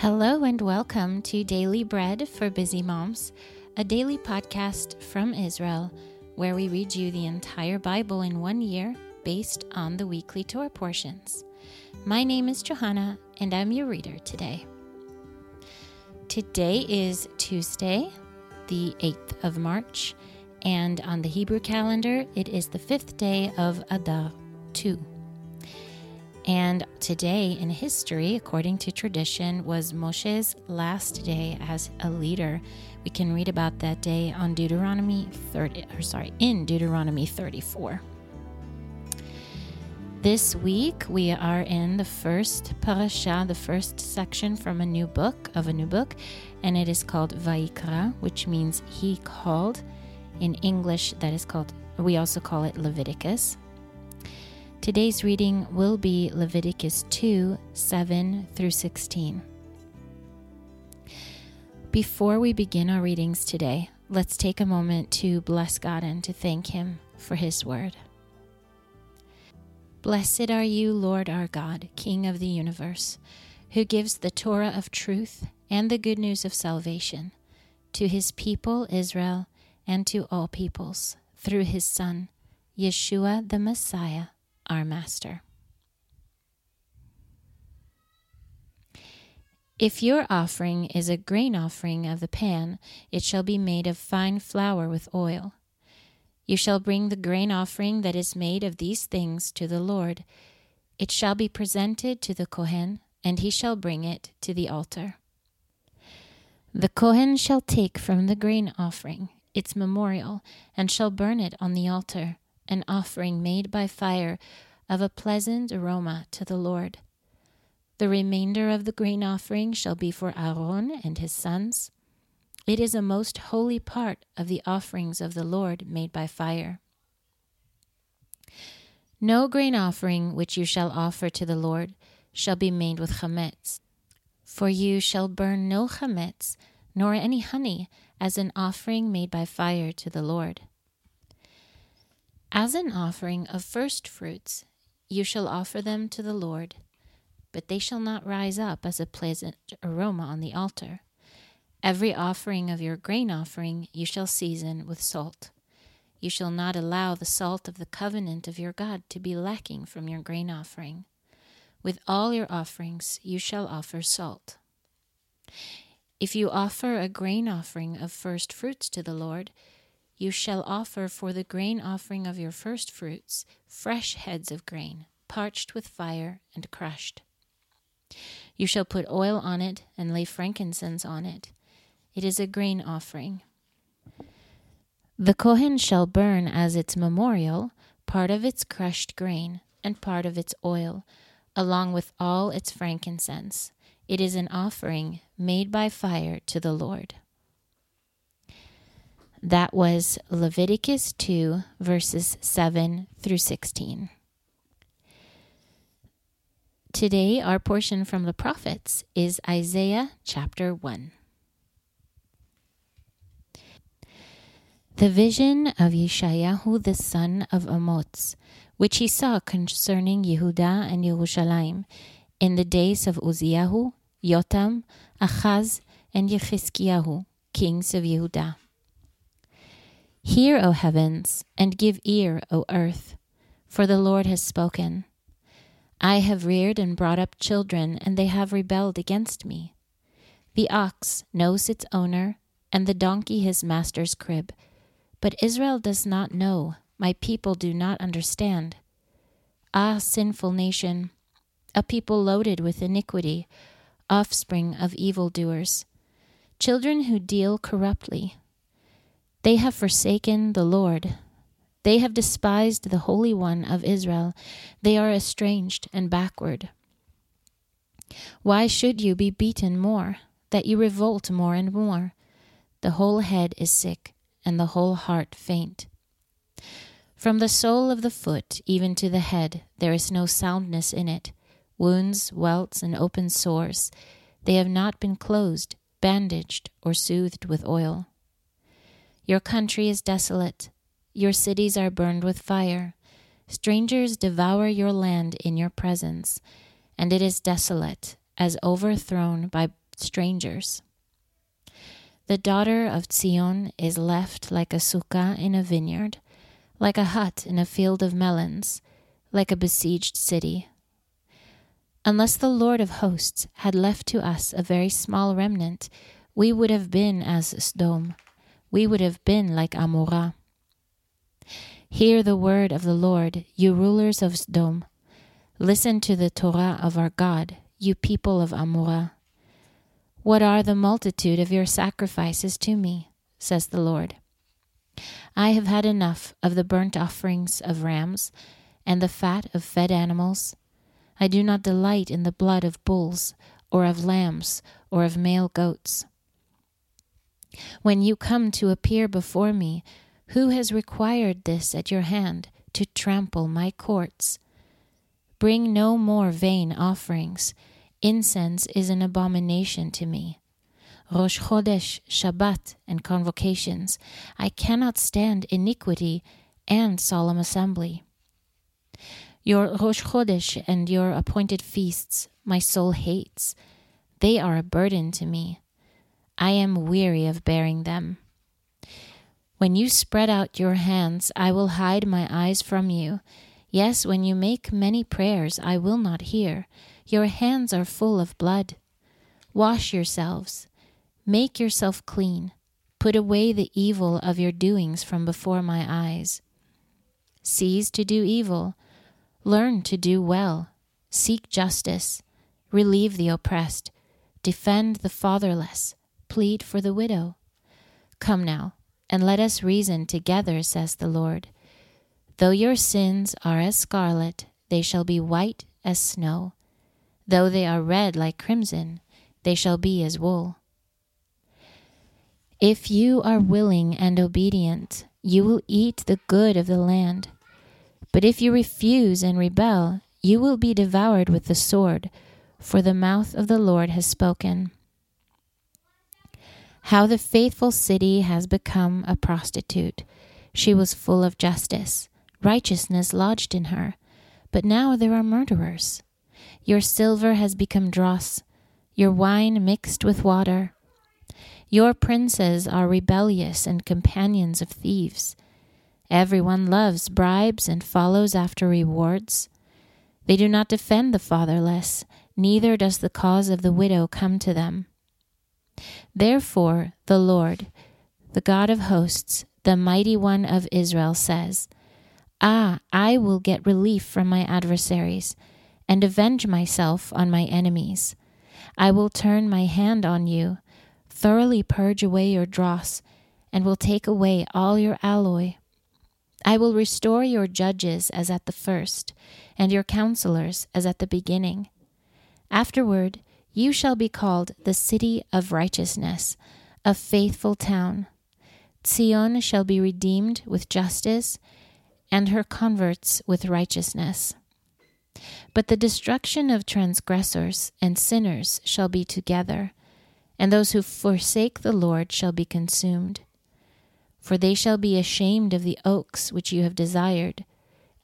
Hello and welcome to Daily Bread for Busy Moms, a daily podcast from Israel where we read you the entire Bible in one year based on the weekly Torah portions. My name is Johanna and I'm your reader today. Today is Tuesday, the 8th of March, and on the Hebrew calendar it is the fifth day of Adar 2. And today in history, according to tradition, was Moshe's last day as a leader. We can read about that day on Deuteronomy 30, or sorry, in Deuteronomy 34. This week we are in the first parasha, the first section from a new book of a new book, and it is called Vaikra, which means he called. In English, that is called, we also call it Leviticus. Today's reading will be Leviticus 2 7 through 16. Before we begin our readings today, let's take a moment to bless God and to thank Him for His word. Blessed are you, Lord our God, King of the universe, who gives the Torah of truth and the good news of salvation to His people Israel and to all peoples through His Son, Yeshua the Messiah our Master. If your offering is a grain offering of the pan, it shall be made of fine flour with oil. You shall bring the grain offering that is made of these things to the Lord. It shall be presented to the Kohen, and he shall bring it to the altar. The Kohen shall take from the grain offering its memorial, and shall burn it on the altar an offering made by fire of a pleasant aroma to the Lord. The remainder of the grain offering shall be for Aaron and his sons. It is a most holy part of the offerings of the Lord made by fire. No grain offering which you shall offer to the Lord shall be made with chametz. For you shall burn no chametz, nor any honey, as an offering made by fire to the Lord. As an offering of first fruits, you shall offer them to the Lord, but they shall not rise up as a pleasant aroma on the altar. Every offering of your grain offering you shall season with salt. You shall not allow the salt of the covenant of your God to be lacking from your grain offering. With all your offerings you shall offer salt. If you offer a grain offering of first fruits to the Lord, you shall offer for the grain offering of your first fruits fresh heads of grain, parched with fire and crushed. You shall put oil on it and lay frankincense on it. It is a grain offering. The Kohen shall burn as its memorial part of its crushed grain and part of its oil, along with all its frankincense. It is an offering made by fire to the Lord. That was Leviticus 2, verses 7 through 16. Today, our portion from the prophets is Isaiah chapter 1. The vision of Yeshayahu the son of Amoz, which he saw concerning Yehudah and Yerushalayim in the days of Uzziahu, Yotam, Achaz, and Yechizkiyahu, kings of Yehudah. Hear, O heavens, and give ear, O earth, for the Lord has spoken. I have reared and brought up children, and they have rebelled against me. The ox knows its owner, and the donkey his master's crib. But Israel does not know, my people do not understand. Ah, sinful nation, a people loaded with iniquity, offspring of evildoers, children who deal corruptly they have forsaken the Lord. They have despised the Holy One of Israel. They are estranged and backward. Why should you be beaten more, that you revolt more and more? The whole head is sick, and the whole heart faint. From the sole of the foot even to the head, there is no soundness in it. Wounds, welts, and open sores, they have not been closed, bandaged, or soothed with oil. Your country is desolate. Your cities are burned with fire. Strangers devour your land in your presence, and it is desolate, as overthrown by strangers. The daughter of Zion is left like a sukkah in a vineyard, like a hut in a field of melons, like a besieged city. Unless the Lord of hosts had left to us a very small remnant, we would have been as Sodom, we would have been like Amorah. Hear the word of the Lord, you rulers of Sodom. Listen to the Torah of our God, you people of Amorah. What are the multitude of your sacrifices to me? says the Lord. I have had enough of the burnt offerings of rams and the fat of fed animals. I do not delight in the blood of bulls, or of lambs, or of male goats. When you come to appear before me, who has required this at your hand to trample my courts? Bring no more vain offerings Incense is an abomination to me. Rosh Chodesh, Shabbat, and convocations. I cannot stand iniquity and solemn assembly. Your Rosh Chodesh and your appointed feasts my soul hates. They are a burden to me. I am weary of bearing them. When you spread out your hands, I will hide my eyes from you. Yes, when you make many prayers, I will not hear. Your hands are full of blood. Wash yourselves. Make yourself clean. Put away the evil of your doings from before my eyes. Cease to do evil. Learn to do well. Seek justice. Relieve the oppressed. Defend the fatherless. Plead for the widow. Come now, and let us reason together, says the Lord. Though your sins are as scarlet, they shall be white as snow. Though they are red like crimson, they shall be as wool. If you are willing and obedient, you will eat the good of the land. But if you refuse and rebel, you will be devoured with the sword, for the mouth of the Lord has spoken. How the faithful city has become a prostitute. She was full of justice, righteousness lodged in her, but now there are murderers. Your silver has become dross, your wine mixed with water. Your princes are rebellious and companions of thieves. Everyone loves bribes and follows after rewards. They do not defend the fatherless, neither does the cause of the widow come to them. Therefore, the Lord, the God of hosts, the mighty one of Israel, says, Ah, I will get relief from my adversaries and avenge myself on my enemies. I will turn my hand on you, thoroughly purge away your dross, and will take away all your alloy. I will restore your judges as at the first, and your counselors as at the beginning. Afterward, you shall be called the city of righteousness, a faithful town. Zion shall be redeemed with justice, and her converts with righteousness. But the destruction of transgressors and sinners shall be together, and those who forsake the Lord shall be consumed. For they shall be ashamed of the oaks which you have desired,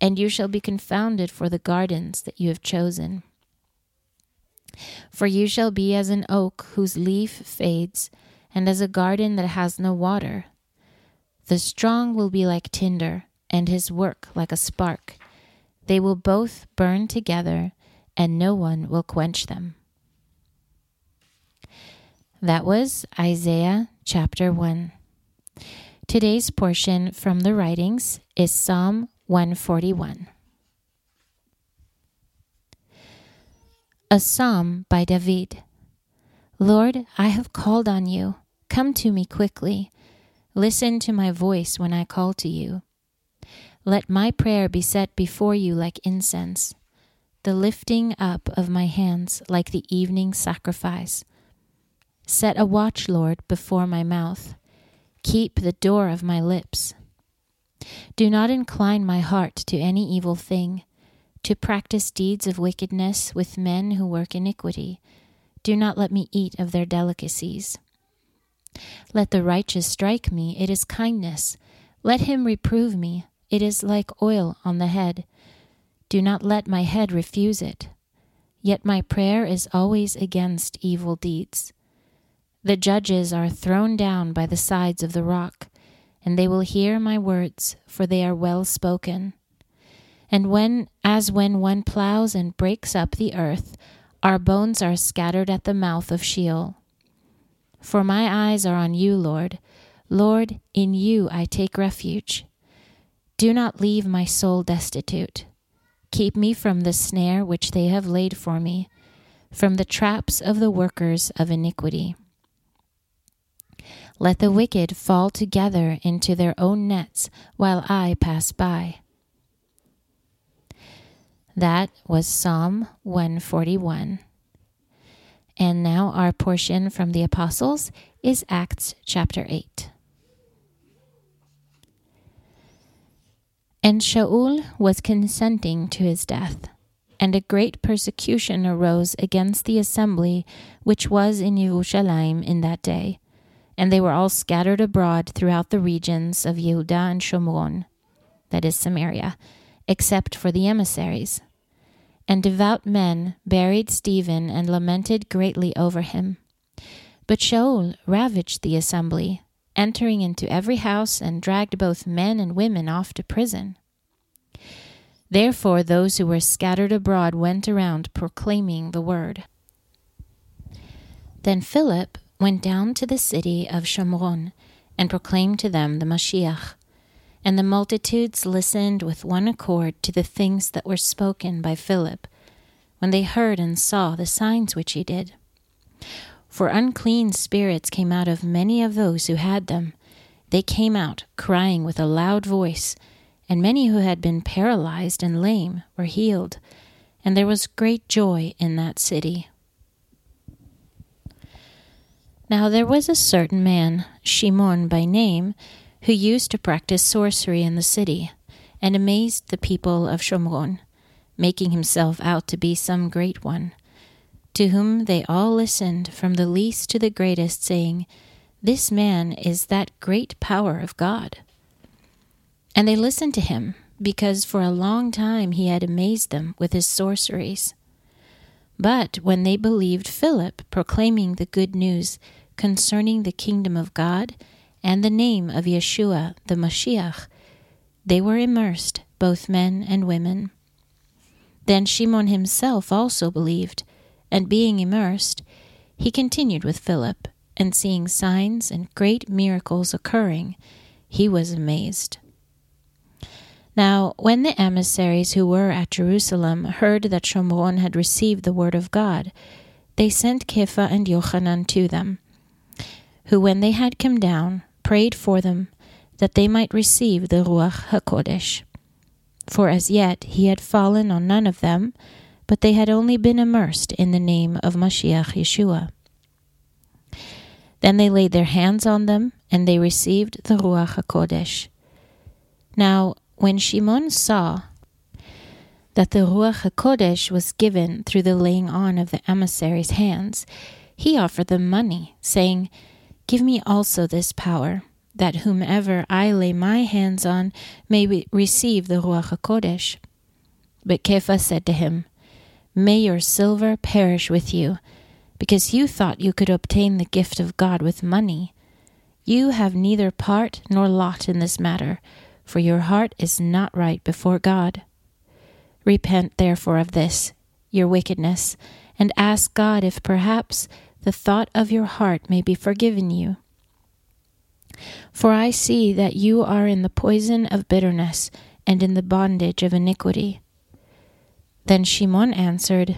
and you shall be confounded for the gardens that you have chosen. For you shall be as an oak whose leaf fades, and as a garden that has no water. The strong will be like tinder, and his work like a spark they will both burn together, and no one will quench them. That was Isaiah chapter 1. Today's portion from the writings is Psalm 141. A psalm by David. Lord, I have called on you. Come to me quickly. Listen to my voice when I call to you. Let my prayer be set before you like incense, the lifting up of my hands like the evening sacrifice. Set a watch, Lord, before my mouth. Keep the door of my lips. Do not incline my heart to any evil thing, to practice deeds of wickedness with men who work iniquity. Do not let me eat of their delicacies. Let the righteous strike me, it is kindness. Let him reprove me, it is like oil on the head. Do not let my head refuse it. Yet my prayer is always against evil deeds. The judges are thrown down by the sides of the rock, and they will hear my words, for they are well spoken. And when, as when one ploughs and breaks up the earth, our bones are scattered at the mouth of Sheol. For my eyes are on you, Lord. Lord, in you I take refuge. Do not leave my soul destitute. Keep me from the snare which they have laid for me, from the traps of the workers of iniquity. Let the wicked fall together into their own nets while I pass by. That was Psalm 141. And now our portion from the Apostles is Acts chapter 8. And Shaul was consenting to his death, and a great persecution arose against the assembly which was in Jerusalem in that day, and they were all scattered abroad throughout the regions of Yehudah and Shomron, that is Samaria, except for the emissaries. And devout men buried Stephen and lamented greatly over him. But Shaul ravaged the assembly, entering into every house and dragged both men and women off to prison. Therefore, those who were scattered abroad went around proclaiming the word. Then Philip went down to the city of Shomron and proclaimed to them the Mashiach and the multitudes listened with one accord to the things that were spoken by Philip, when they heard and saw the signs which he did. For unclean spirits came out of many of those who had them. They came out, crying with a loud voice, and many who had been paralyzed and lame were healed, and there was great joy in that city. Now there was a certain man, Shimon by name, who used to practice sorcery in the city, and amazed the people of Shomron, making himself out to be some great one, to whom they all listened from the least to the greatest, saying, This man is that great power of God. And they listened to him, because for a long time he had amazed them with his sorceries. But when they believed Philip proclaiming the good news concerning the kingdom of God, and the name of Yeshua, the Mashiach, they were immersed, both men and women. Then Shimon himself also believed, and being immersed, he continued with Philip, and seeing signs and great miracles occurring, he was amazed. Now, when the emissaries who were at Jerusalem heard that Shomron had received the word of God, they sent Kepha and Yochanan to them, who, when they had come down, prayed for them that they might receive the Ruach HaKodesh. For as yet he had fallen on none of them, but they had only been immersed in the name of Mashiach Yeshua. Then they laid their hands on them, and they received the Ruach HaKodesh. Now, when Shimon saw that the Ruach HaKodesh was given through the laying on of the emissaries' hands, he offered them money, saying, Give me also this power, that whomever I lay my hands on may re- receive the Ruach HaKodesh. But Kepha said to him, May your silver perish with you, because you thought you could obtain the gift of God with money. You have neither part nor lot in this matter, for your heart is not right before God. Repent therefore of this, your wickedness, and ask God if perhaps the thought of your heart may be forgiven you. For I see that you are in the poison of bitterness and in the bondage of iniquity. Then Shimon answered,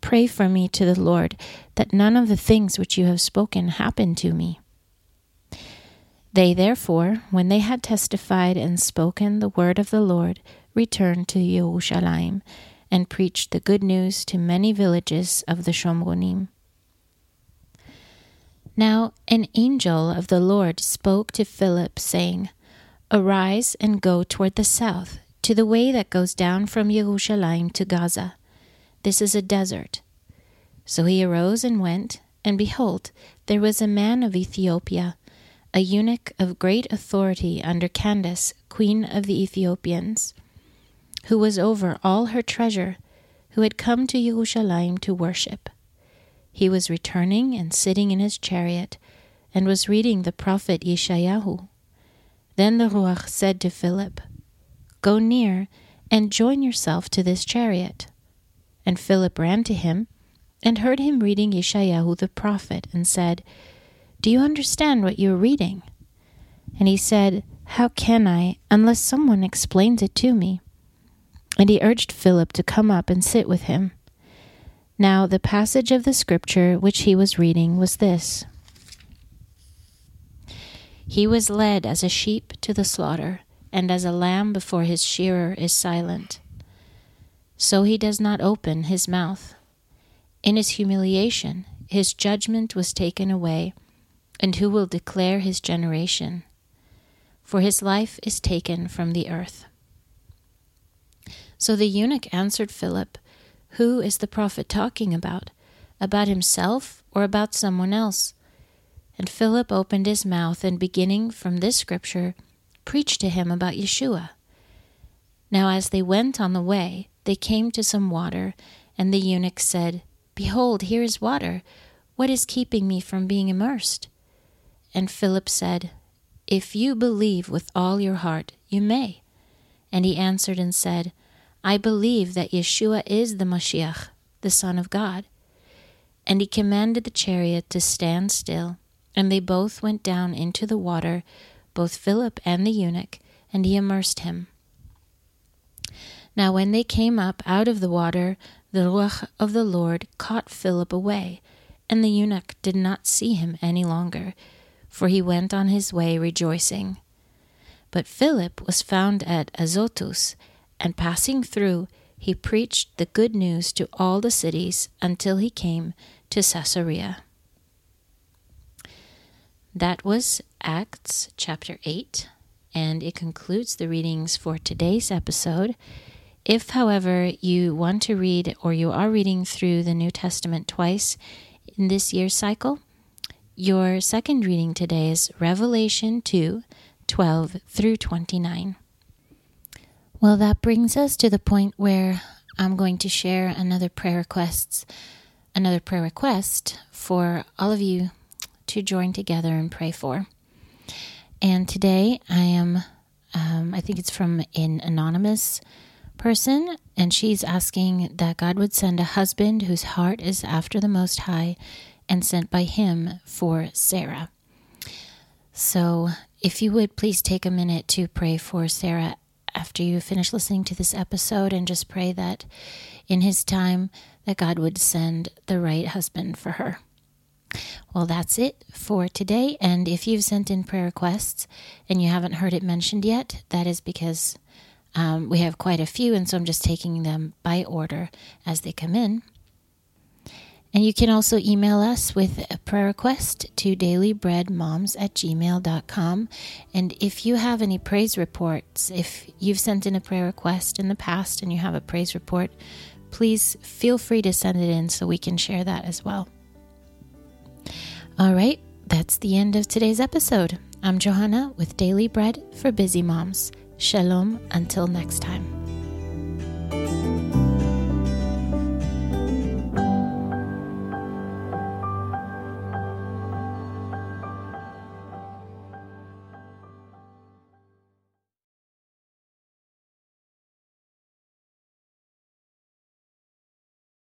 Pray for me to the Lord, that none of the things which you have spoken happen to me. They therefore, when they had testified and spoken the word of the Lord, returned to Jerusalem and preached the good news to many villages of the Shomronim. Now an angel of the Lord spoke to Philip, saying, Arise and go toward the south, to the way that goes down from Jerusalem to Gaza. This is a desert. So he arose and went, and behold, there was a man of Ethiopia, a eunuch of great authority under Candace, queen of the Ethiopians, who was over all her treasure, who had come to Jerusalem to worship. He was returning and sitting in his chariot, and was reading the prophet Yeshayahu. Then the Ruach said to Philip, Go near and join yourself to this chariot. And Philip ran to him and heard him reading Yeshayahu the prophet and said, Do you understand what you are reading? And he said, How can I, unless someone explains it to me? And he urged Philip to come up and sit with him. Now, the passage of the scripture which he was reading was this He was led as a sheep to the slaughter, and as a lamb before his shearer is silent. So he does not open his mouth. In his humiliation, his judgment was taken away, and who will declare his generation? For his life is taken from the earth. So the eunuch answered Philip, who is the prophet talking about? About himself or about someone else? And Philip opened his mouth and, beginning from this scripture, preached to him about Yeshua. Now, as they went on the way, they came to some water, and the eunuch said, Behold, here is water. What is keeping me from being immersed? And Philip said, If you believe with all your heart, you may. And he answered and said, I believe that Yeshua is the Mashiach, the Son of God. And he commanded the chariot to stand still, and they both went down into the water, both Philip and the eunuch, and he immersed him. Now when they came up out of the water, the Ruach of the Lord caught Philip away, and the eunuch did not see him any longer, for he went on his way rejoicing. But Philip was found at Azotus, and passing through, he preached the good news to all the cities until he came to Caesarea. That was Acts chapter 8, and it concludes the readings for today's episode. If, however, you want to read or you are reading through the New Testament twice in this year's cycle, your second reading today is Revelation 2 12 through 29. Well, that brings us to the point where I'm going to share another prayer requests, another prayer request for all of you to join together and pray for. And today I am, um, I think it's from an anonymous person, and she's asking that God would send a husband whose heart is after the Most High and sent by Him for Sarah. So, if you would please take a minute to pray for Sarah after you finish listening to this episode and just pray that in his time that God would send the right husband for her. Well, that's it for today. And if you've sent in prayer requests and you haven't heard it mentioned yet, that is because um, we have quite a few, and so I'm just taking them by order as they come in. And you can also email us with a prayer request to dailybreadmoms at gmail.com. And if you have any praise reports, if you've sent in a prayer request in the past and you have a praise report, please feel free to send it in so we can share that as well. All right, that's the end of today's episode. I'm Johanna with Daily Bread for Busy Moms. Shalom until next time.